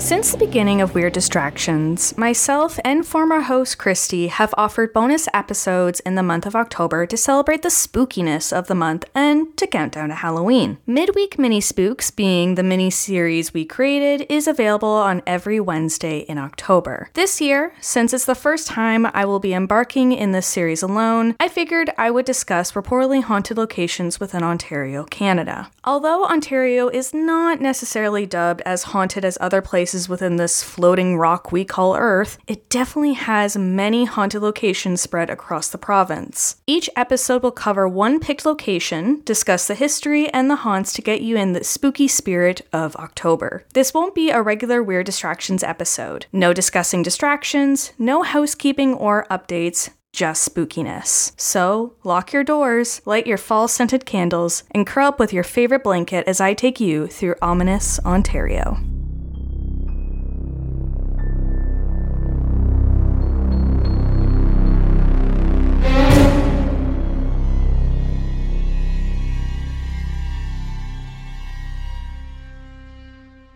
Since the beginning of Weird Distractions, myself and former host Christy have offered bonus episodes in the month of October to celebrate the spookiness of the month and to count down to Halloween. Midweek Mini Spooks, being the mini series we created, is available on every Wednesday in October. This year, since it's the first time I will be embarking in this series alone, I figured I would discuss reportedly haunted locations within Ontario, Canada. Although Ontario is not necessarily dubbed as haunted as other places within this floating rock we call Earth, it definitely has many haunted locations spread across the province. Each episode will cover one picked location, discuss the history and the haunts to get you in the spooky spirit of October. This won't be a regular Weird Distractions episode. No discussing distractions, no housekeeping or updates, just spookiness. So, lock your doors, light your fall scented candles, and curl up with your favorite blanket as I take you through ominous Ontario.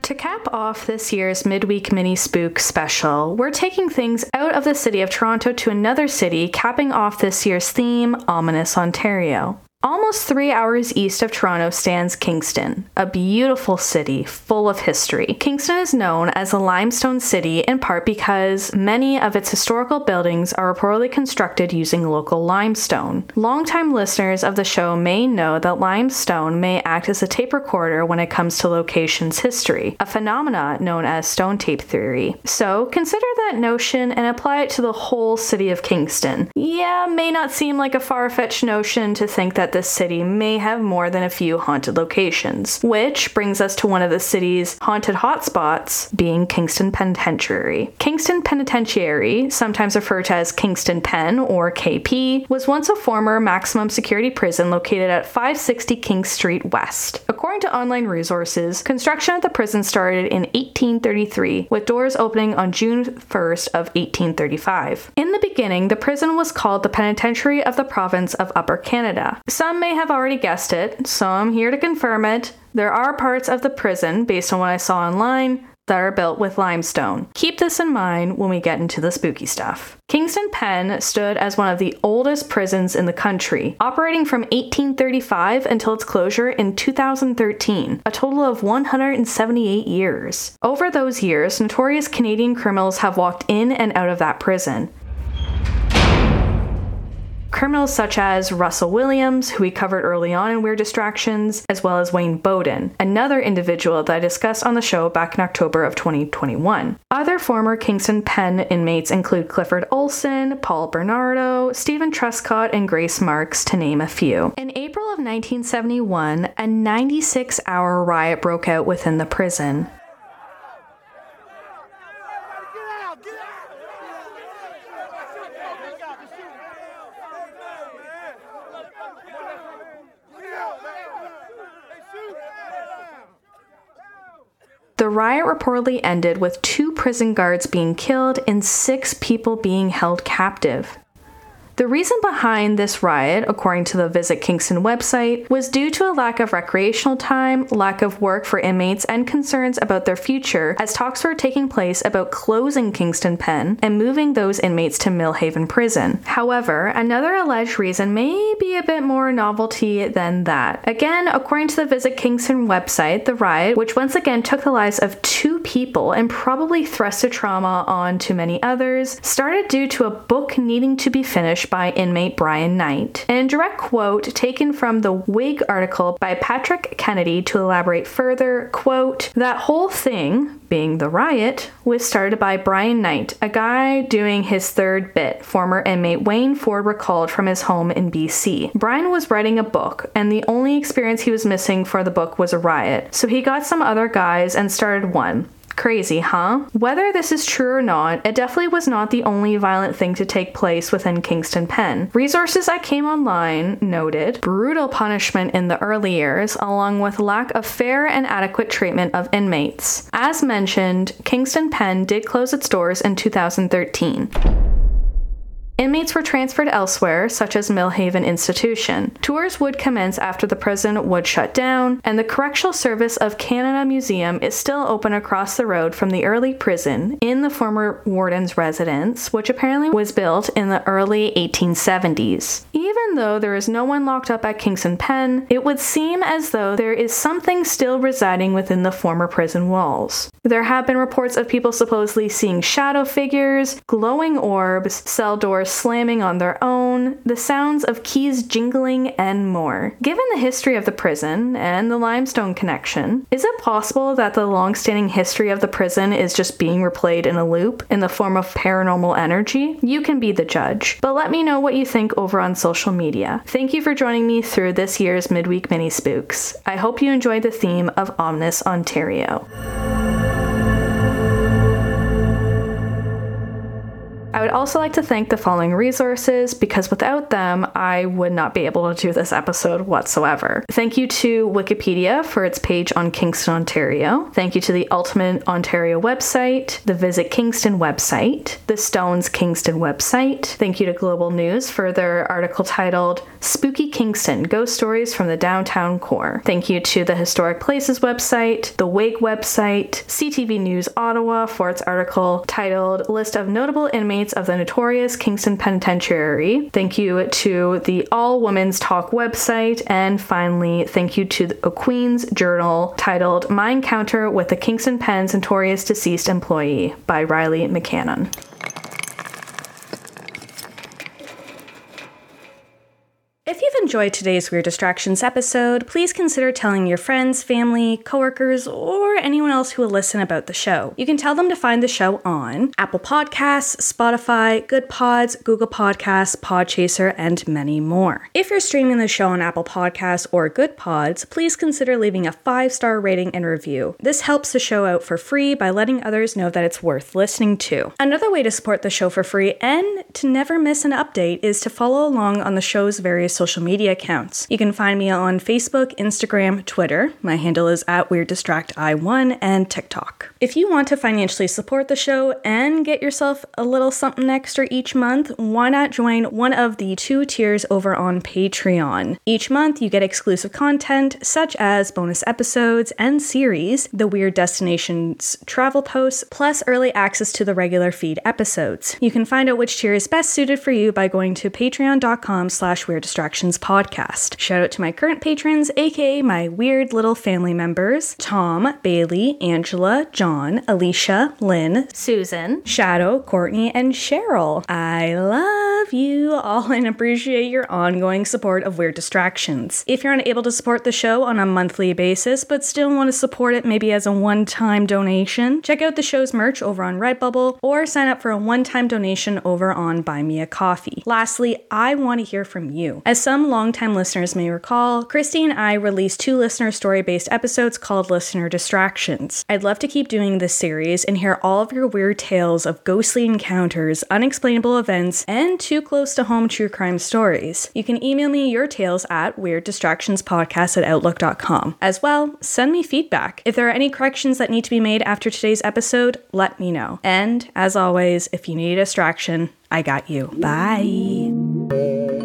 To cap off this year's midweek mini spook special, we're taking things out of the city of Toronto to another city, capping off this year's theme, Ominous Ontario. Almost three hours east of Toronto stands Kingston, a beautiful city full of history. Kingston is known as a limestone city in part because many of its historical buildings are reportedly constructed using local limestone. Longtime listeners of the show may know that limestone may act as a tape recorder when it comes to locations' history, a phenomena known as stone tape theory. So consider that notion and apply it to the whole city of Kingston. Yeah, may not seem like a far fetched notion to think that this city may have more than a few haunted locations, which brings us to one of the city's haunted hotspots, being Kingston Penitentiary. Kingston Penitentiary, sometimes referred to as Kingston Pen or KP, was once a former maximum security prison located at 560 King Street West. According to online resources, construction of the prison started in 1833, with doors opening on June 1st of 1835. In the beginning, the prison was called the Penitentiary of the Province of Upper Canada. Some may have already guessed it, so I'm here to confirm it. There are parts of the prison, based on what I saw online, that are built with limestone. Keep this in mind when we get into the spooky stuff. Kingston Pen stood as one of the oldest prisons in the country, operating from 1835 until its closure in 2013, a total of 178 years. Over those years, notorious Canadian criminals have walked in and out of that prison. Criminals such as Russell Williams, who we covered early on in Weird Distractions, as well as Wayne Boden, another individual that I discussed on the show back in October of 2021. Other former Kingston Pen inmates include Clifford Olson, Paul Bernardo, Stephen Truscott, and Grace Marks, to name a few. In April of 1971, a 96 hour riot broke out within the prison. The riot reportedly ended with two prison guards being killed and six people being held captive. The reason behind this riot, according to the Visit Kingston website, was due to a lack of recreational time, lack of work for inmates, and concerns about their future as talks were taking place about closing Kingston Pen and moving those inmates to Millhaven Prison. However, another alleged reason may be a bit more novelty than that. Again, according to the Visit Kingston website, the riot, which once again took the lives of two people and probably thrust a trauma on to many others, started due to a book needing to be finished by inmate Brian Knight. And a direct quote taken from the Whig article by Patrick Kennedy to elaborate further, quote, that whole thing, being the riot, was started by Brian Knight, a guy doing his third bit, former inmate Wayne Ford recalled from his home in BC. Brian was writing a book, and the only experience he was missing for the book was a riot, so he got some other guys and started one. Crazy, huh? Whether this is true or not, it definitely was not the only violent thing to take place within Kingston Pen. Resources I came online noted brutal punishment in the early years, along with lack of fair and adequate treatment of inmates. As mentioned, Kingston Pen did close its doors in 2013. Inmates were transferred elsewhere, such as Millhaven Institution. Tours would commence after the prison would shut down, and the Correctional Service of Canada Museum is still open across the road from the early prison in the former warden's residence, which apparently was built in the early 1870s. Even though there is no one locked up at Kingston Pen, it would seem as though there is something still residing within the former prison walls. There have been reports of people supposedly seeing shadow figures, glowing orbs, cell doors slamming on their own, the sounds of keys jingling, and more. Given the history of the prison and the limestone connection, is it possible that the long standing history of the prison is just being replayed in a loop in the form of paranormal energy? You can be the judge. But let me know what you think over on social media. Thank you for joining me through this year's Midweek Mini Spooks. I hope you enjoyed the theme of Ominous Ontario. I would also like to thank the following resources because without them, I would not be able to do this episode whatsoever. Thank you to Wikipedia for its page on Kingston, Ontario. Thank you to the Ultimate Ontario website, the Visit Kingston website, the Stones Kingston website. Thank you to Global News for their article titled Spooky Kingston Ghost Stories from the Downtown Core. Thank you to the Historic Places website, the Wake website, CTV News Ottawa for its article titled List of Notable Inmates of the Notorious Kingston Penitentiary. Thank you to the All Women's Talk website. And finally, thank you to a Queen's Journal titled My Encounter with the Kingston Pen's Notorious Deceased Employee by Riley McCannon. If you've enjoyed today's Weird Distractions episode, please consider telling your friends, family, coworkers, or anyone else who will listen about the show. You can tell them to find the show on Apple Podcasts, Spotify, Goodpods, Google Podcasts, Podchaser, and many more. If you're streaming the show on Apple Podcasts or Goodpods, please consider leaving a five star rating and review. This helps the show out for free by letting others know that it's worth listening to. Another way to support the show for free and to never miss an update is to follow along on the show's various social media accounts. You can find me on Facebook, Instagram, Twitter. My handle is at Weird Distract I1 and TikTok. If you want to financially support the show and get yourself a little something extra each month, why not join one of the two tiers over on Patreon? Each month you get exclusive content such as bonus episodes and series, the Weird Destinations travel posts, plus early access to the regular feed episodes. You can find out which tier is best suited for you by going to patreon.com slash weird distractions podcast. Shout out to my current patrons, aka my weird little family members Tom, Bailey, Angela, John, Alicia, Lynn, Susan, Shadow, Courtney, and Cheryl. I love you all and appreciate your ongoing support of Weird Distractions. If you're unable to support the show on a monthly basis but still want to support it maybe as a one time donation, check out the show's merch over on Redbubble or sign up for a one time donation over on Buy Me a Coffee. Lastly, I want to hear from you. As some longtime listeners may recall, Christy and I released two listener story based episodes called Listener Distractions. I'd love to keep doing this series and hear all of your weird tales of ghostly encounters, unexplainable events, and too close to home true crime stories. You can email me your tales at weirddistractionspodcast at outlook.com. As well, send me feedback. If there are any corrections that need to be made after today's episode, let me know. And as always, if you need a distraction, I got you. Bye.